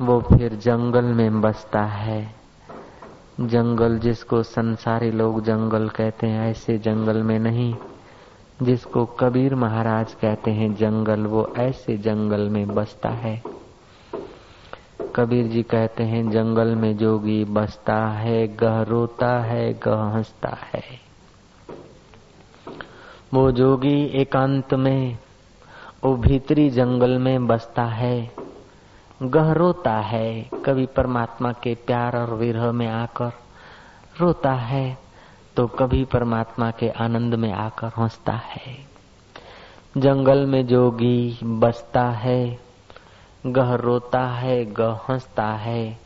वो फिर जंगल में बसता है। जंगल जिसको संसारी लोग जंगल कहते हैं, ऐसे जंगल में नहीं। जिसको कबीर महाराज कहते हैं, जंगल, वो ऐसे जंगल में बसता है। कबीर जी कहते हैं, जंगल में जोगी बसता है, गह रोता है, गह हंसता है। वो जोगी एकांत में, वो भीतरी जंगल में बसता है। गह रोता है। कभी परमात्मा के प्यार और विरह में आकर रोता है तो कभी परमात्मा के आनंद में आकर हंसता है। जंगल में जोगी बसता है गह रोता है गह हंसता है।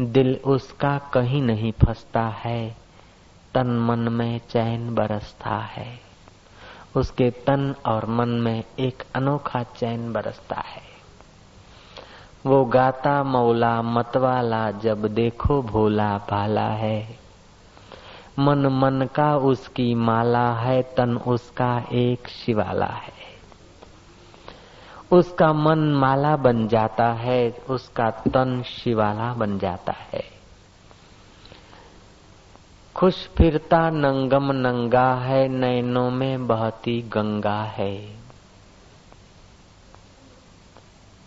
दिल उसका कहीं नहीं फंसता है, तन मन में चैन बरसता है। उसके तन और मन में एक अनोखा चैन बरसता है। वो गाता मौला मतवाला, जब देखो भोला भाला है। मन मन का उसकी माला है, तन उसका एक शिवाला है। उसका मन माला बन जाता है, उसका तन शिवाला बन जाता है। खुश फिरता नंगम नंगा है, नैनों में बहती गंगा है।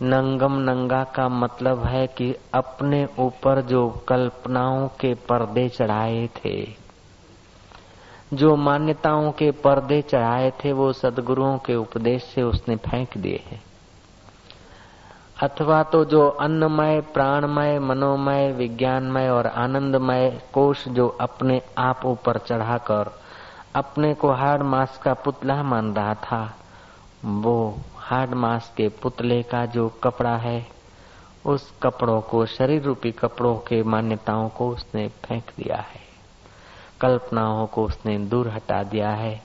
नंगम नंगा का मतलब है कि अपने ऊपर जो कल्पनाओं के पर्दे चढ़ाए थे, जो मान्यताओं के पर्दे चढ़ाए थे, वो सदगुरुओं के उपदेश से उसने फेंक दिए हैं। अथवा तो जो अन्नमय, प्राणमय, मनोमय, विज्ञानमय और आनंदमय कोष जो अपने आप ऊपर चढ़ाकर अपने को हार्ड मास का पुतला मान रहा था, वो हार्ड मास के पुतले का जो कपड़ा है, उस कपड़ों को, शरीर रूपी कपड़ों के मान्यताओं को उसने फेंक दिया है। कल्पनाओं को उसने दूर हटा दिया है।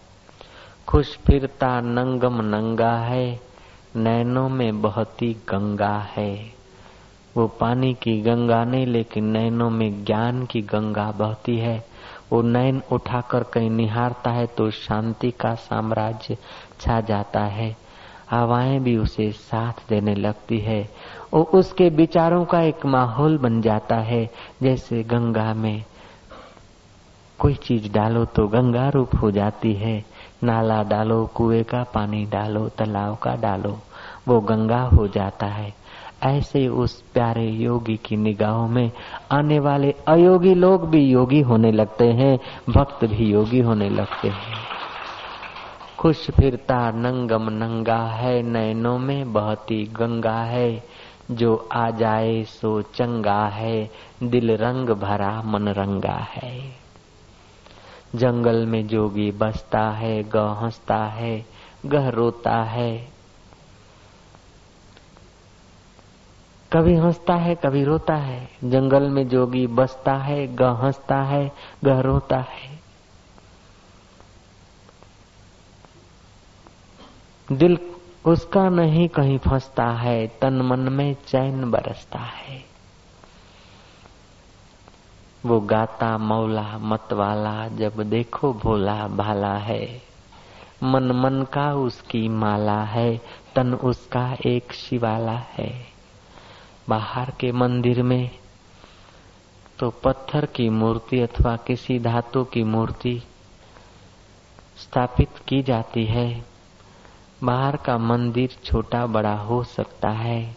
खुश फिरता नंगम नंगा है, नैनों में बहती गंगा है। वो पानी की गंगा नहीं, लेकिन नैनों में ज्ञान की गंगा बहती है। वो नैन उठाकर कहीं निहारता है तो शांति का साम्राज्य छा जाता है। हवाएँ भी उसे साथ देने लगती है और उसके विचारों का एक माहौल बन जाता है। जैसे गंगा में कोई चीज़ डालो तो गंगा रूप हो जाती है। नाला डालो, कुएँ का पानी डालो, तालाब का डालो, वो गंगा हो जाता है। ऐसे उस प्यारे योगी की निगाहों में आने वाले अयोगी लोग भी योगी होने लगते हैं, भक्त भी योगी होने लगते हैं। खुश फिरता नंगम नंगा है नैनों में बहती गंगा है। जो आ जाए सो चंगा है, दिल रंग भरा मन रंगा है। जंगल में जोगी बसता है, ग हंसता है, गह रोता है। कभी हंसता है, कभी रोता है। जंगल में जोगी बसता है, ग हंसता है, गह रोता है। दिल उसका नहीं कहीं फंसता है, तन मन में चैन बरसता है। वो गाता, मौला मतवाला, जब देखो भोला भाला है। मन मन का उसकी माला है, तन उसका एक शिवाला है। बाहर के मंदिर में तो पत्थर की मूर्ति अथवा किसी धातु की मूर्ति स्थापित की जाती है। बाहर का मंदिर छोटा बड़ा हो सकता है।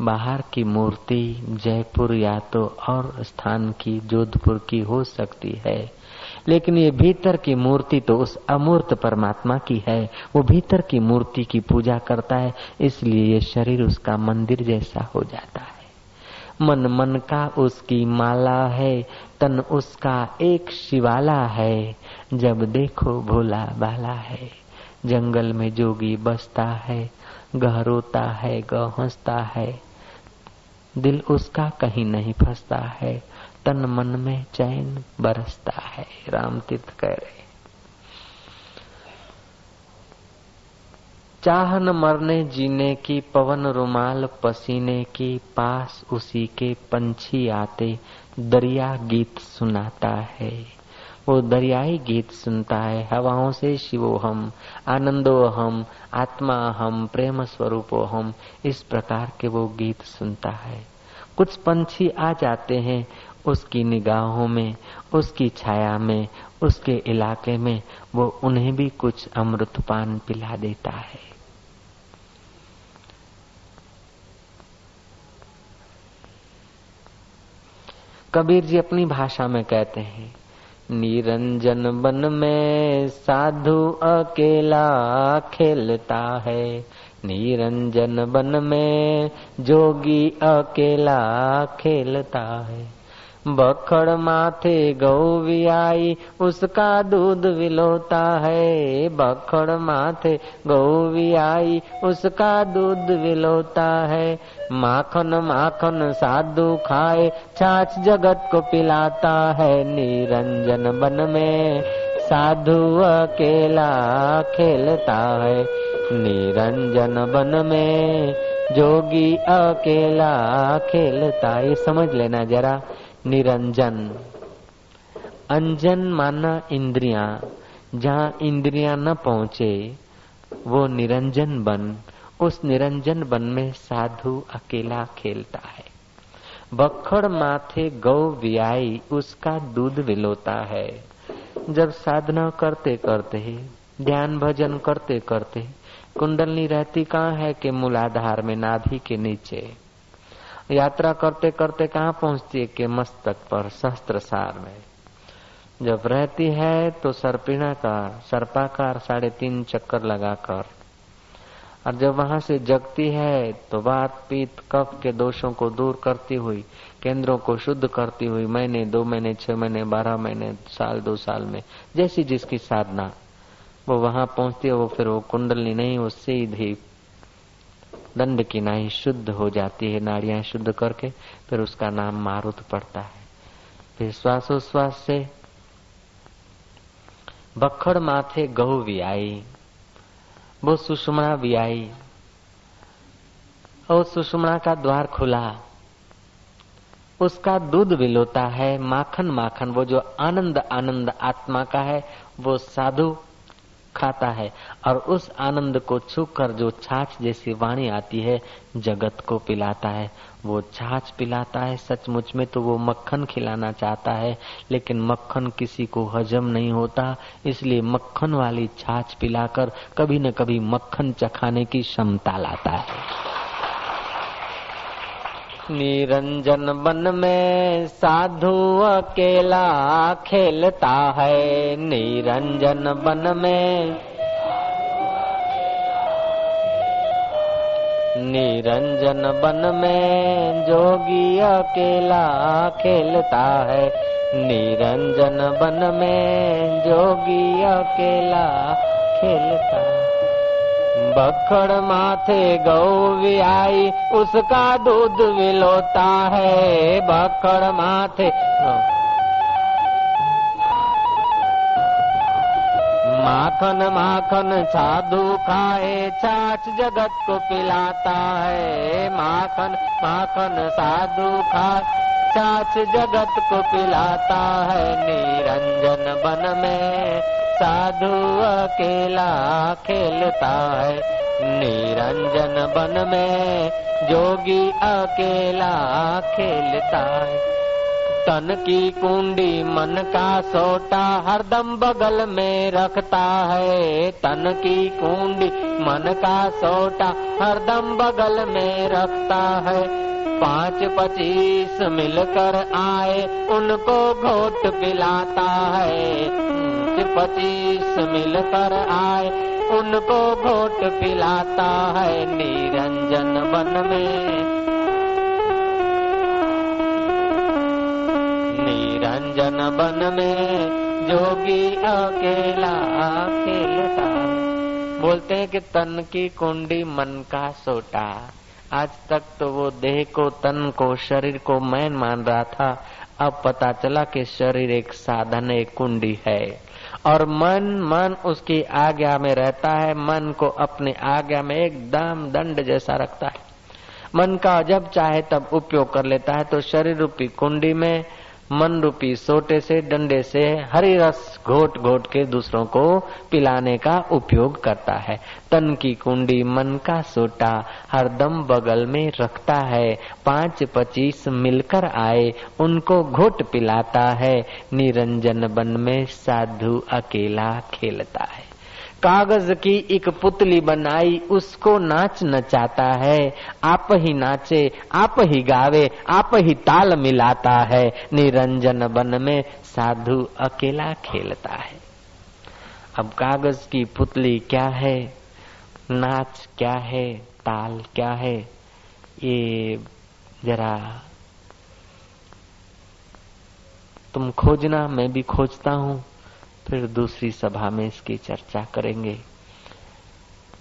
बाहर की मूर्ति जयपुर या तो और स्थान की जोधपुर की हो सकती है। लेकिन ये भीतर की मूर्ति तो उस अमूर्त परमात्मा की है। वो भीतर की मूर्ति की पूजा करता है, इसलिए ये शरीर उसका मंदिर जैसा हो जाता है। मन मन का उसकी माला है, तन उसका एक शिवाला है। जब देखो भोला बाला है। जंगल में जोगी बसता है गह रोता है गह हंसता है। दिल उसका कहीं नहीं फंसता है, तन मन में चैन बरसता है, राम तीर्थ कह रहे। चाह न मरने जीने की, पवन रुमाल पसीने की, पास उसी के पंछी आते, दरिया गीत सुनाता है। वो दरियाई गीत सुनता है। हवाओं से शिवो हम, आनंदो हम, आत्मा हम, प्रेम स्वरूपो हम, इस प्रकार के वो गीत सुनता है। कुछ पंछी आ जाते हैं उसकी निगाहों में, उसकी छाया में, उसके इलाके में, वो उन्हें भी कुछ अमृत पान पिला देता है। कबीर जी अपनी भाषा में कहते हैं निरंजन बन में साधु अकेला खेलता है। निरंजन बन में जोगी अकेला खेलता है। बखड़ माथे गौ आई, उसका दूध विलोता है। बखड़ माथे गौ आई, उसका दूध विलोता है। माखन माखन साधु खाए, छाछ जगत को पिलाता है। निरंजन बन में साधु अकेला खेलता है। निरंजन बन में जोगी अकेला खेलता ये समझ लेना जरा। निरंजन। अंजन माना इंद्रिया, जहाँ इंद्रिया न पहुँचे, वो निरंजन बन, उस निरंजन बन में साधु अकेला खेलता है। बखड़ माथे गौ व्याई उसका दूध विलोता है। जब साधना करते करते ध्यान भजन करते करते कुंडलनी रहती कहाँ है कि मूलाधार में नाभि के नीचे? यात्रा करते करते कहाँ पहुँचती है? कि मस्तक पर सहस्त्र सार में। जब रहती है तो सर्पिणाकार, सर्पाकार साढ़े तीन चक्कर लगाकर, और जब वहाँ से जगती है तो बात पीत कफ के दोषों को दूर करती हुई, केंद्रों को शुद्ध करती हुई, महीने, दो महीने, छह महीने, बारह महीने, साल, दो साल में, जैसी जिसकी साधना, वो वहाँ पहुँचती है, वो फिर वो कुंडली नहीं, वो सीधी दंड की नाई शुद्ध हो जाती है, नाड़ियाँ शुद्ध करके फिर उसका नाम मारुत पड़ता है। फिर श्वासोश्वास से बखड़ माथे गहु आई, वो सुषमणा आई, और सुषमणा का द्वार खुला। उसका दूध विलोता है, माखन माखन, वो जो आनंद आनंद आत्मा का है, वो साधु खाता है और उस आनंद को छू कर जो छाछ जैसी वाणी आती है, जगत को पिलाता है। वो छाछ पिलाता है, सचमुच में तो वो मक्खन खिलाना चाहता है, लेकिन मक्खन किसी को हजम नहीं होता, इसलिए मक्खन वाली छाछ पिलाकर कभी न कभी मक्खन चखाने की क्षमता लाता है। निरंजन बन में साधु अकेला खेलता है। निरंजन बन में निरंजन बन में जोगी अकेला खेलता है। निरंजन बन में जोगी अकेला खेलता है बखड़ माथे गौ आई, उसका दूध विलोता है। बखड़ माथे माखन माखन साधु खाए छाछ जगत को पिलाता है। माखन माखन साधु खाए छाछ जगत को पिलाता है। निरंजन बन में साधु अकेला खेलता है। निरंजन बन में जोगी अकेला खेलता है। तन की कुंडी मन का सोटा हरदम बगल में रखता है। तन की कुंडी मन का सोटा हरदम बगल में रखता है। पाँच पच्चीस मिलकर आए, उनको घोट पिलाता है। पच्चीस मिलकर आए, उनको घोट पिलाता है निरंजन बन में। निरंजन बन में जोगी अकेला खेलता। बोलते हैं कि तन की कुंडी मन का सोटा। आज तक तो वो देह को, तन को, शरीर को मैन मान रहा था। अब पता चला कि शरीर एक साधन, एक कुंडी है। और मन मन उसकी आज्ञा में रहता है। मन को अपने आज्ञा में एकदम दंड जैसा रखता है। मन का जब चाहे तब उपयोग कर लेता है। तो शरीर रूपी कुंडी में मन रूपी सोटे से, डंडे से, हरी रस घोट घोट के दूसरों को पिलाने का उपयोग करता है। तन की कुंडी मन का सोटा हरदम बगल में रखता है। पाँच पच्चीस मिलकर आए, उनको घोट पिलाता है। निरंजन बन में साधु अकेला खेलता है। कागज़ की एक पुतली बनाई, उसको नाच नचाता है। आप ही नाचे, आप ही गावे, आप ही ताल मिलाता है। निरंजन बन में साधु अकेला खेलता है। अब कागज़ की पुतली क्या है? नाच क्या है? ताल क्या है? ये जरा तुम खोजना, मैं भी खोजता हूँ। फिर दूसरी सभा में इसकी चर्चा करेंगे।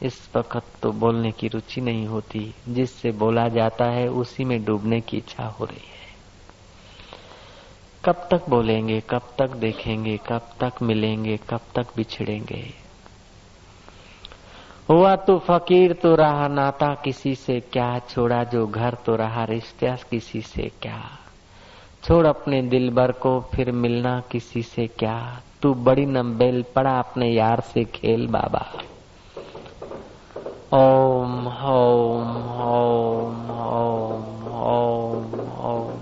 इस वक्त तो बोलने की रुचि नहीं होती। जिससे बोला जाता है, उसी में डूबने की इच्छा हो रही है। कब तक बोलेंगे, कब तक देखेंगे, कब तक मिलेंगे, कब तक बिछड़ेंगे? हुआ तो फकीर तो रहा नाता किसी से क्या, छोड़ा जो घर तो रहा रिश्ता किसी से क्या? छोड़ अपने दिल भर को, फिर मिलना किसी से क्या? तू बड़ी नंबेल पड़ा अपने यार से खेल, बाबा। ओम ओम ओम ओम ओम ओम।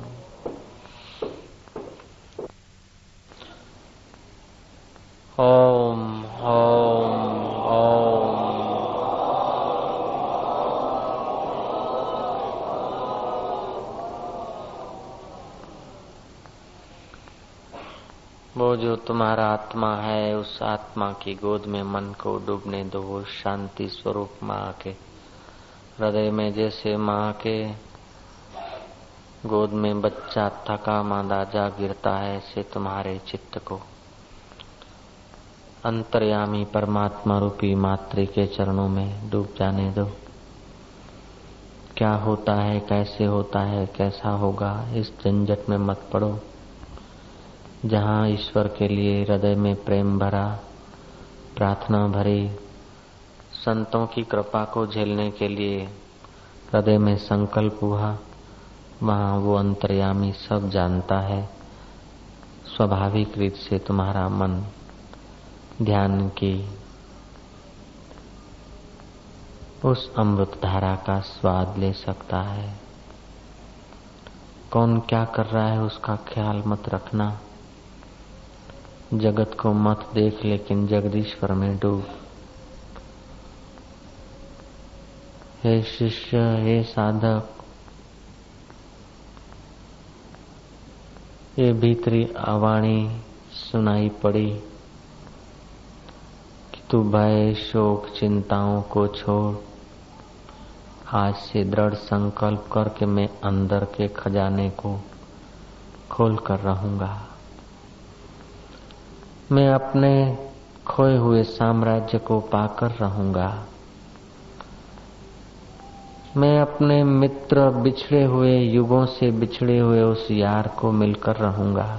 ओम ओम ओम। वो जो तुम्हारा आत्मा है, उस आत्मा की गोद में मन को डूबने दो, वो शांति स्वरूप माँ के हृदय में जैसे माँ के गोद में बच्चा थका मांदा जा गिरता है, ऐसे तुम्हारे चित्त को अंतर्यामी परमात्मा रूपी मातृ के चरणों में डूब जाने दो। क्या होता है, कैसे होता है, कैसा होगा, इस झंझट में मत पड़ो। जहाँ ईश्वर के लिए हृदय में प्रेम भरा, प्रार्थना भरी, संतों की कृपा को झेलने के लिए हृदय में संकल्प हुआ, वहाँ वो अंतर्यामी सब जानता है। स्वाभाविक रीत से तुम्हारा मन ध्यान की उस अमृत धारा का स्वाद ले सकता है। कौन क्या कर रहा है उसका ख्याल मत रखना। जगत को मत देख, लेकिन जगदीश्वर में डूब। हे शिष्य, हे साधक, ये भीतरी आवाणी सुनाई पड़ी कि तू भय, शोक, चिंताओं को छोड़। आज से दृढ़ संकल्प करके मैं अंदर के खजाने को खोल कर रहूँगा। मैं अपने खोए हुए साम्राज्य को पाकर रहूँगा। मैं अपने मित्र बिछड़े हुए युगों से बिछड़े हुए उस यार को मिलकर रहूँगा।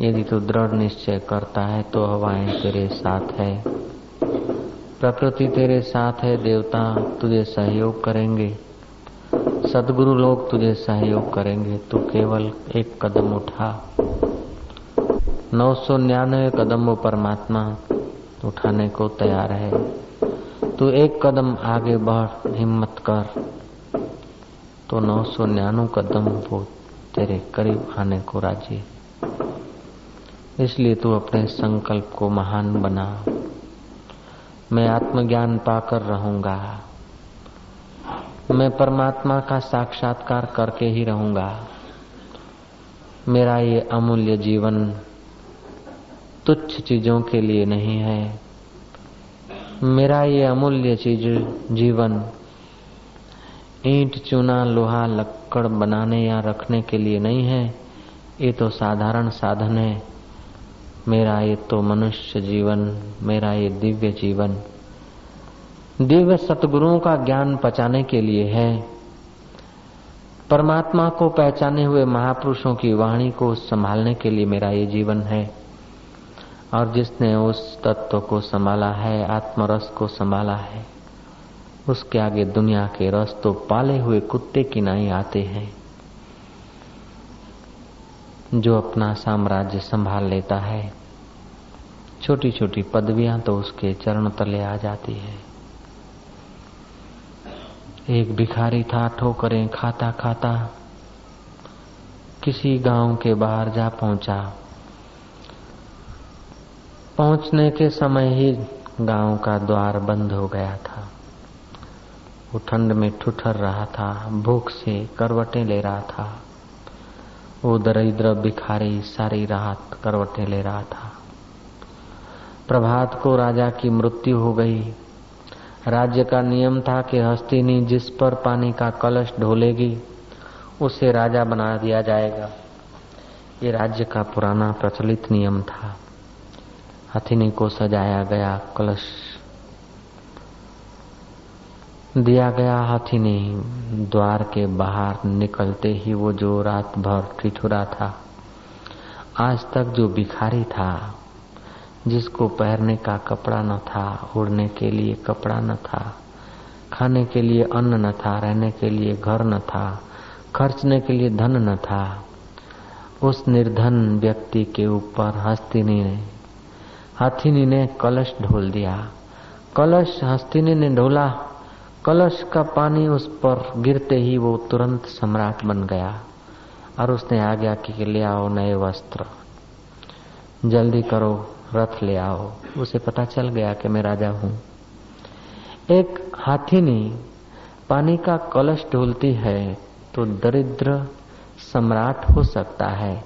यदि तू दृढ़ निश्चय करता है तो हवाएँ तेरे साथ है। प्रकृति तेरे साथ है, देवता तुझे सहयोग करेंगे। सदगुरु लोग तुझे सहयोग करेंगे। तू केवल एक कदम उठा। नौ सौ निन्यानवे कदम वो परमात्मा उठाने को तैयार है। तू एक कदम आगे बढ़, हिम्मत कर। तो नौ सौ निन्यानवे कदम वो तेरे करीब आने को राज़ी इसलिए तू अपने संकल्प को महान बना। मैं आत्मज्ञान पाकर रहूँगा। मैं परमात्मा का साक्षात्कार करके ही रहूँगा। मेरा ये अमूल्य जीवन तुच्छ चीज़ों के लिए नहीं है। मेरा ये अमूल्य चीज़ जीवन, ईंट चूना, लोहा, लक्कड़ बनाने या रखने के लिए नहीं है। ये तो साधारण साधन है। मेरा ये तो मनुष्य जीवन, मेरा ये दिव्य जीवन। दिव्य सतगुरुओं का ज्ञान पचाने के लिए है। परमात्मा को पहचाने हुए महापुरुषों की वाणी को संभालने के लिए मेरा ये जीवन है। और जिसने उस तत्व को संभाला है, आत्मरस को संभाला है, उसके आगे दुनिया के रस तो पाले हुए कुत्ते की नहीं आते हैं, जो अपना साम्राज्य संभाल लेता है। छोटी छोटी पदवियाँ तो उसके चरण तले आ जाती है। एक भिखारी था, ठोकरें खाता खाता किसी गाँव के बाहर जा पहुँचा। पहुँचने के समय ही गाँव का द्वार बंद हो गया था। वो ठंड में ठुठर रहा था, भूख से करवटें ले रहा था। वो दरिद्र, भिखारी सारी रात करवटें ले रहा था। प्रभात को राजा की मृत्यु हो गई। राज्य का नियम था कि हस्तिनी जिस पर पानी का कलश ढोलेगी, उसे राजा बना दिया जाएगा। ये राज्य का पुराना प्रचलित नियम था। हथिनी को सजाया गया कलश। दिया गया हथिनी द्वार के बाहर निकलते ही वो जो रात भर ठिठुरा था, आज तक जो भिखारी था, जिसको पहनने का कपड़ा न था, उड़ने के लिए कपड़ा न था, खाने के लिए अन्न न था, रहने के लिए घर न था, खर्चने के लिए धन न था, उस निर्धन व्यक्ति के ऊपर हस्तिनी ने हथिनी ने कलश ढोल दिया। कलश हस्तिनी ने ढोला। कलश का पानी उस पर गिरते ही वो तुरंत सम्राट बन गया और उसने आज्ञा की ले आओ नए वस्त्र। जल्दी करो, रथ ले आओ। उसे पता चल गया कि मैं राजा हूँ। एक हाथीनी पानी का कलश ढोलती है तो दरिद्र सम्राट हो सकता है।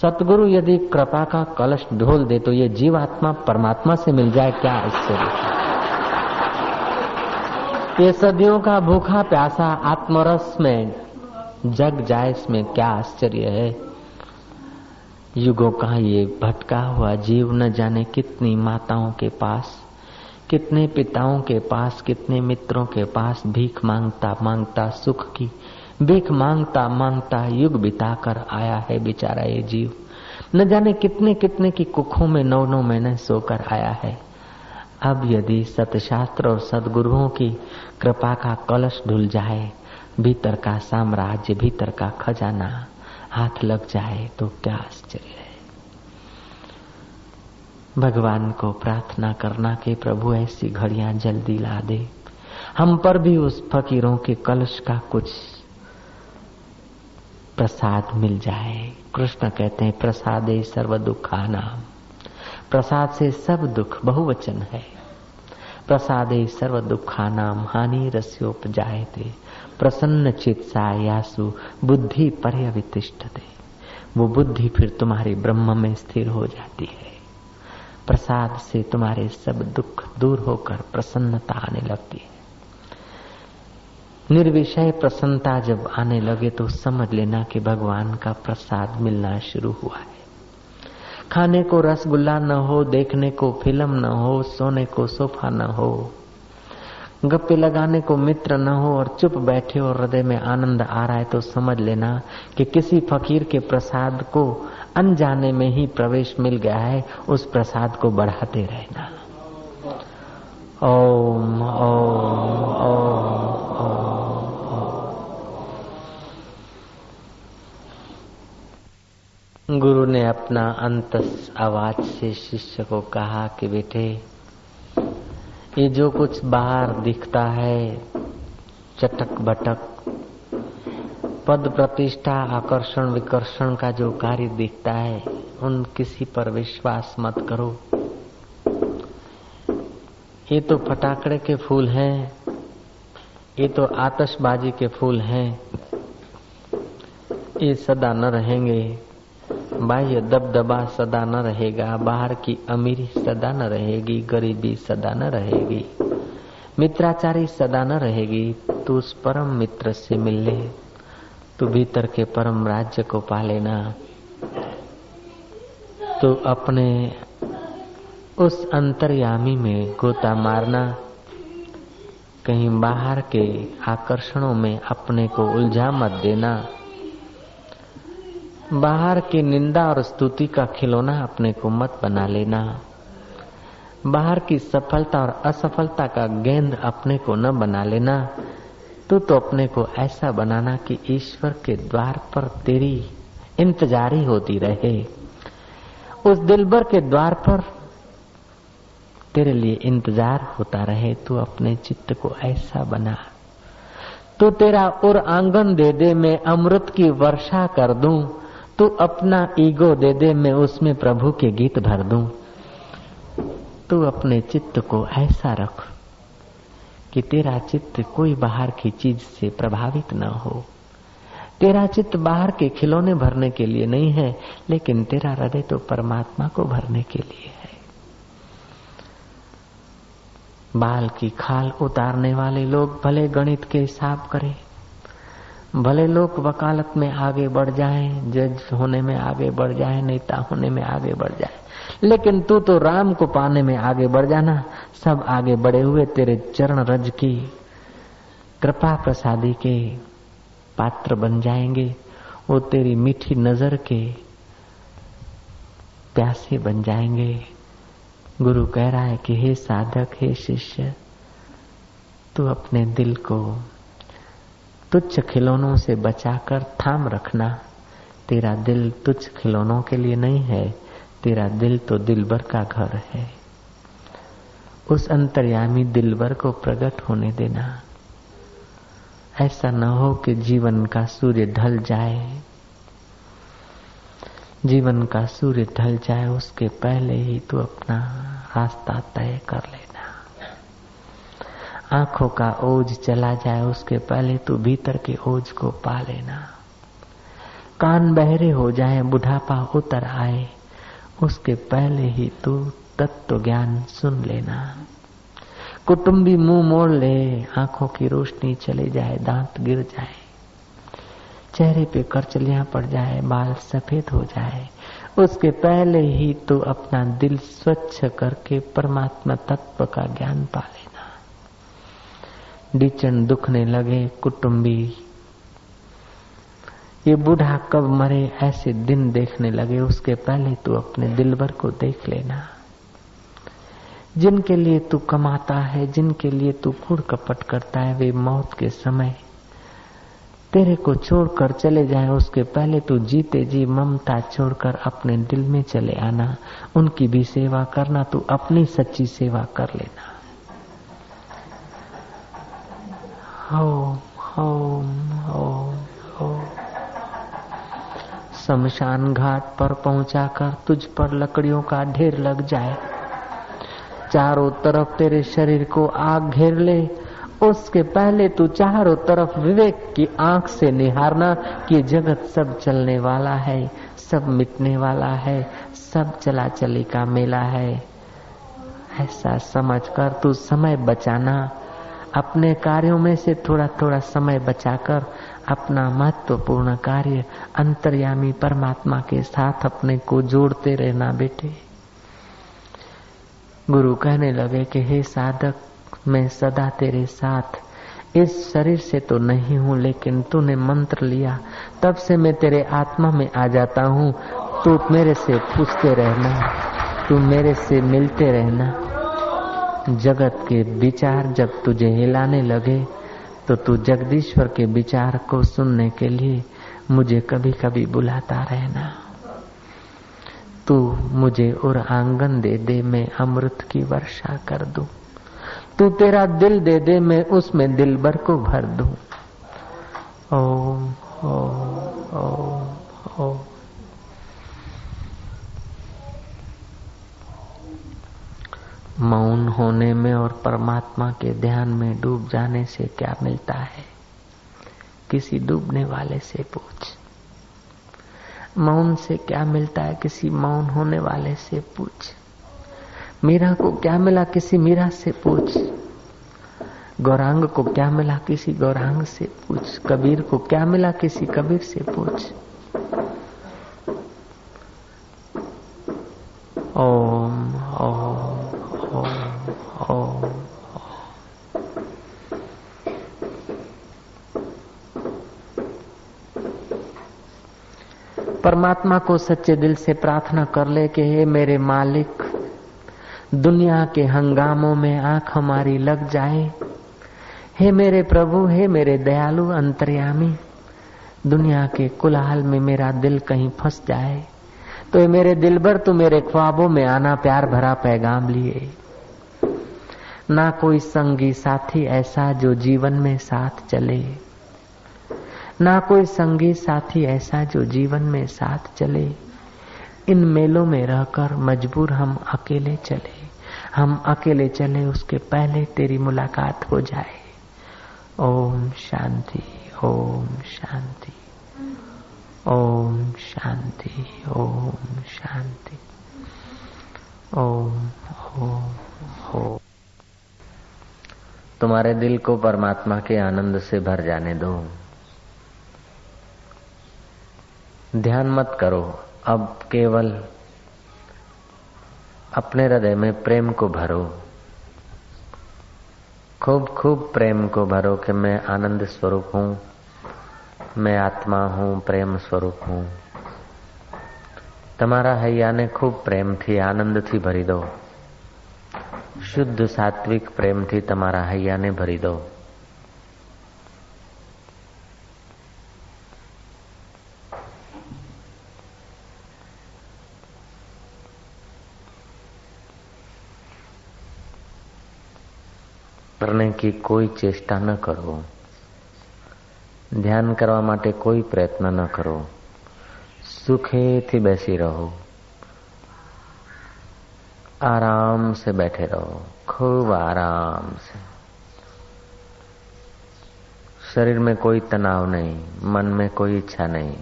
सतगुरु यदि कृपा का कलश ढोल दे तो ये जीवात्मा परमात्मा से मिल जाए क्या आश्चर्य ये सदियों का भूखा प्यासा आत्मरस में जग जाए इसमें क्या आश्चर्य है? युगों का ये भटका हुआ जीव न जाने कितनी माताओं के पास, कितने पिताओं के पास, कितने मित्रों के पास भीख माँगता माँगता सुख की भीख माँगता माँगता युग बिताकर आया है बेचारा ये जीव। न जाने कितने कितने की कुखों में नौ नौ महीने सोकर आया है। अब यदि सतशास्त्र और सदगुरुओं की कृपा का कलश ढुल जाए, भीतर का साम्राज्य, भीतर का खजाना हाथ लग जाए तो क्या आश्चर्य है। भगवान को प्रार्थना करना के प्रभु ऐसी घड़ियाँ जल्दी ला दे। हम पर भी उस फकीरों के कलश का कुछ प्रसाद मिल जाए। कृष्ण कहते हैं, प्रसादे सर्व दुखा नाम प्रसाद से सब दुख बहुवचन है। प्रसादे सर्व दुखा नाम हानि रस्योपजाए थे प्रसन्न चित्सा यासु बुद्धि पर्यवितिष्ठते। वो बुद्धि फिर तुम्हारे ब्रह्म में स्थिर हो जाती है। प्रसाद से तुम्हारे सब दुख दूर होकर प्रसन्नता आने लगती है। निर्विषय प्रसन्नता जब आने लगे तो समझ लेना कि भगवान का प्रसाद मिलना शुरू हुआ है। खाने को रसगुल्ला न हो, देखने को फ़िल्म न हो, सोने को सोफा न हो, गप्पे लगाने को मित्र न हो और चुप बैठे और हृदय में आनंद आ रहा है तो समझ लेना कि किसी फकीर के प्रसाद को अनजाने में ही प्रवेश मिल गया है, उस प्रसाद को बढ़ाते रहना। ओम ओम ओम। गुरु ने अपना अंत आवाज़ से शिष्य को कहा कि बेटे, ये जो कुछ बाहर दिखता है, चटक बटक, पद प्रतिष्ठा, आकर्षण विकर्षण का जो कार्य दिखता है, उन किसी पर विश्वास मत करो। ये तो फटाकड़े के फूल हैं, ये तो आतशबाजी के फूल हैं, ये सदा न रहेंगे। बाह्य दबदबा सदा न रहेगा, बाहर की अमीरी सदा न रहेगी, गरीबी सदा न रहेगी। मित्राचारी सदा न रहेगी, तू उस परम मित्र से मिल ले। तू भीतर के परम राज्य को पा लेना। तो अपने उस अंतर्यामी में गोता मारना। कहीं बाहर के आकर्षणों में अपने को उलझा मत देना। बाहर की निंदा और स्तुति का खिलौना अपने को मत बना लेना। बाहर की सफलता और असफलता का गेंद अपने को न बना लेना। तू तो अपने को ऐसा बनाना कि ईश्वर के द्वार पर तेरी इंतजारी होती रहे। उस दिलबर के द्वार पर तेरे लिए इंतज़ार होता रहे। तू अपने चित्त को ऐसा बना। तो तेरा और आँगन दे दे, मैं अमृत की वर्षा कर दूँ। तू अपना ईगो दे दे, मैं उसमें प्रभु के गीत भर दूँ। तू अपने चित्त को ऐसा रख कि तेरा चित्त कोई बाहर की चीज़ से प्रभावित न हो। तेरा चित्त बाहर के खिलौने भरने के लिए नहीं है, लेकिन तेरा हृदय तो परमात्मा को भरने के लिए है। बाल की खाल उतारने वाले लोग भले गणित के हिसाब करें भले लोग वकालत में आगे बढ़ जाएँ, जज होने में आगे बढ़ जाए नेता होने में आगे बढ़ जाए। लेकिन तू तो राम को पाने में आगे बढ़ जाना। सब आगे बढ़े हुए तेरे चरण रज की कृपा प्रसादी के पात्र बन जाएँगे। वो तेरी मीठी नज़र के प्यासे बन जाएँगे। गुरु कह रहा है कि हे साधक हे शिष्य तू अपने दिल को तुच्छ खिलौनों से बचाकर थाम रखना तेरा दिल तुच्छ खिलौनों के लिए नहीं है, तेरा दिल तो दिलबर का घर है। उस अंतर्यामी दिलबर को प्रकट होने देना। ऐसा न हो कि जीवन का सूर्य ढल जाए। जीवन का सूर्य ढल जाए, उसके पहले ही तू अपना रास्ता तय कर लेना आँखों का ओझ चला जाए, उसके पहले तू भीतर के ओझ को पा लेना। कान बहरे हो जाए, बुढ़ापा उतर आए, उसके पहले ही तू तत्व ज्ञान सुन लेना। कुटुंबी मुँह मोड़ ले, आँखों की रोशनी चले जाए, दांत गिर जाए। चेहरे पे करचलियाँ पड़ जाए, बाल सफ़ेद हो जाए। उसके पहले ही तो अपना दिल स्वच्छ करके परमात्मा तत्व का ज्ञान पा लेना डिचन दुखने लगे कुटुंबी। ये बूढ़ा कब मरे ऐसे दिन देखने लगे, उसके पहले तू अपने दिलबर को देख लेना। जिनके लिए तू कमाता है, जिनके लिए तू कूड़ कपट करता है, वे मौत के समय तेरे को छोड़कर चले जाए, उसके पहले तू जीते जी ममता छोड़कर अपने दिल में चले आना। उनकी भी सेवा करना, तू अपनी सच्ची सेवा कर लेना। शमशान घाट पर पहुंचाकर तुझ पर लकड़ियों का ढेर लग जाए। चारों तरफ़ तेरे शरीर को आग घेर ले। उसके पहले तू चारों तरफ़ विवेक की आँख से निहारना कि जगत सब चलने वाला है, सब मिटने वाला है, सब चला चली का मेला है। ऐसा समझकर तू समय बचाना। अपने कार्यों में से थोड़ा थोड़ा समय बचाकर अपना महत्वपूर्ण कार्य अंतर्यामी परमात्मा के साथ अपने को जोड़ते रहना बेटे। गुरु कहने लगे कि, हे साधक, मैं सदा तेरे साथ। इस शरीर से तो नहीं हूँ, लेकिन तूने मंत्र लिया। तब से मैं तेरे आत्मा में आ जाता हूँ। तू मेरे से पूछते रहना। तू मेरे से मिलते रहना। जगत के विचार जब तुझे हिलाने लगे तो तू जगदीश्वर के विचार को सुनने के लिए मुझे कभी कभी बुलाता रहना। तू मुझे और आँगन दे दे, मैं अमृत की वर्षा कर दू। तू तेरा दिल दे दे, मैं उसमें दिल भर को भर दू। ओम ओम ओम ओम। मौन होने में और परमात्मा के ध्यान में डूब जाने से क्या मिलता है? किसी डूबने वाले से पूछ। मौन से क्या मिलता है? किसी मौन होने वाले से पूछ। मीरा को क्या मिला? किसी मीरा से पूछ। गौरांग को क्या मिला? किसी गौरांग से पूछ। कबीर को क्या मिला? किसी कबीर से पूछ ओम ओम ओम ओम परमात्मा को सच्चे दिल से प्रार्थना कर ले कि हे मेरे मालिक, दुनिया के हंगामों में आँख हमारी लग जाए। हे मेरे प्रभु, हे मेरे दयालु अंतर्यामी, दुनिया के कुलाहल में मेरा दिल कहीं फंस जाए। तो ये मेरे दिल भर तू मेरे ख्वाबों में आना प्यार भरा पैगाम लिए। ना कोई संगी साथी ऐसा जो जीवन में साथ चले। ना कोई संगी साथी ऐसा जो जीवन में साथ चले। इन मेलों में रहकर मजबूर हम अकेले चले। हम अकेले चले, उसके पहले तेरी मुलाकात हो जाए। ओम शांति ओम शांति ओम शांति ओम शांति, ओम ओम हो। तुम्हारे दिल को परमात्मा के आनंद से भर जाने दो। ध्यान मत करो अब केवल अपने हृदय में प्रेम को भरो खूब खूब प्रेम को भरो कि मैं आनंद स्वरूप हूं मैं आत्मा हूं प्रेम स्वरूप हूं તમારા હૈયાને ખૂબ પ્રેમથી આનંદથી ભરી દો શુદ્ધ સાત્વિક પ્રેમથી તમારા હૈયાને ભરી દો કરને કી કોઈ ચેષ્ટા ન કરો ધ્યાન કરવા માટે કોઈ પ્રયત્ન ન કરો સુખેથી બેસી રહો आराम से बैठे रहो खूब आराम से शरीर में कोई तनाव नहीं मन में कोई इच्छा नहीं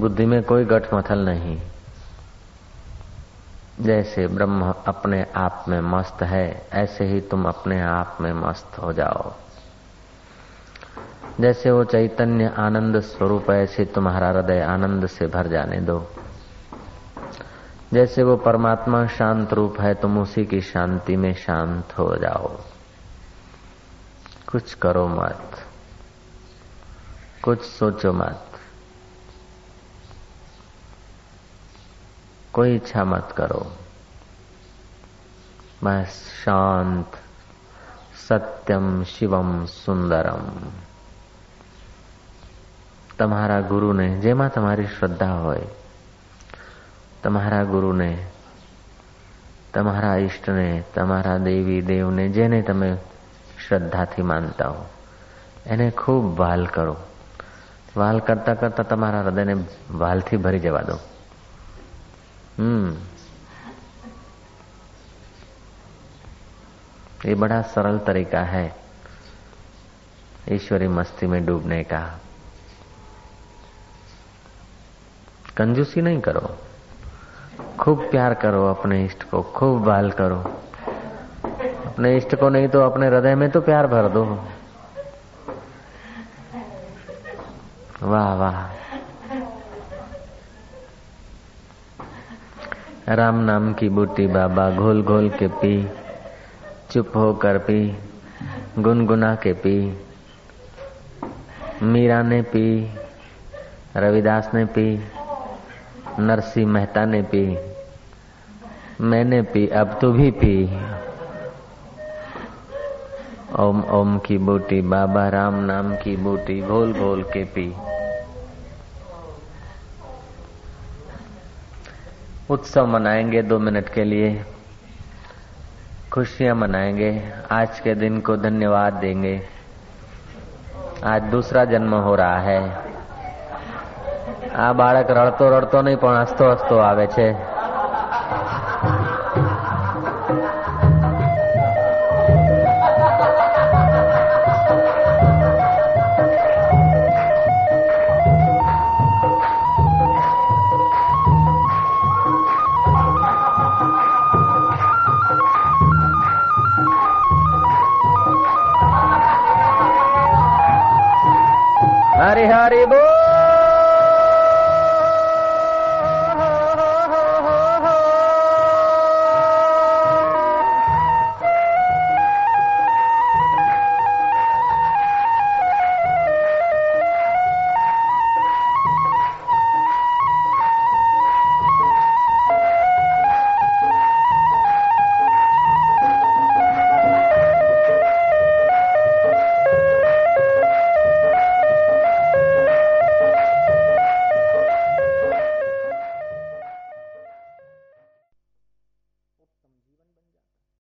बुद्धि में कोई गठमथल नहीं जैसे ब्रह्म अपने आप में मस्त है, ऐसे ही तुम अपने आप में मस्त हो जाओ। जैसे वो चैतन्य आनंद स्वरूप है, ऐसे तुम्हारा हृदय आनंद से भर जाने दो। जैसे वो परमात्मा शांत रूप है, तुम उसी की शांति में शांत हो जाओ। कुछ करो मत। कुछ सोचो मत। कोई इच्छा मत करो बस शांत सत्यम शिवम સુંદરમ તમારા ગુરુને જેમાં તમારી શ્રદ્ધા હોય તમારા ગુરુને તમારા ઈષ્ટને તમારા દેવી દેવને જેને તમે શ્રદ્ધાથી માનતા હો એને ખૂબ વાલ કરો વાલ કરતા કરતા તમારા હૃદયને વાલથી ભરી જવા દો हम्म। ये बड़ा सरल तरीका है ईश्वरी मस्ती में डूबने का। कंजूसी नहीं करो। खूब प्यार करो अपने इष्ट को, खूब बाल करो। अपने इष्ट को नहीं तो अपने हृदय में तो प्यार भर दो। वाह वाह। राम नाम की बूटी बाबा घोल घोल के पी, चुप होकर पी, गुनगुना के पी, मीरा ने पी, रविदास ने पी नरसिंह मेहता ने पी, मैंने पी, अब तू भी पी। ओम ओम की बूटी बाबा राम नाम की बूटी घोल घोल के पी। उत्सव मनाएंगे दो मिनट के लिए खुशियां मनाएंगे आज के दिन को धन्यवाद देंगे आज दूसरा जन्म हो रहा है આ બાળક રડતો રડતો નહીં પણ હસતો હસતો આવે છે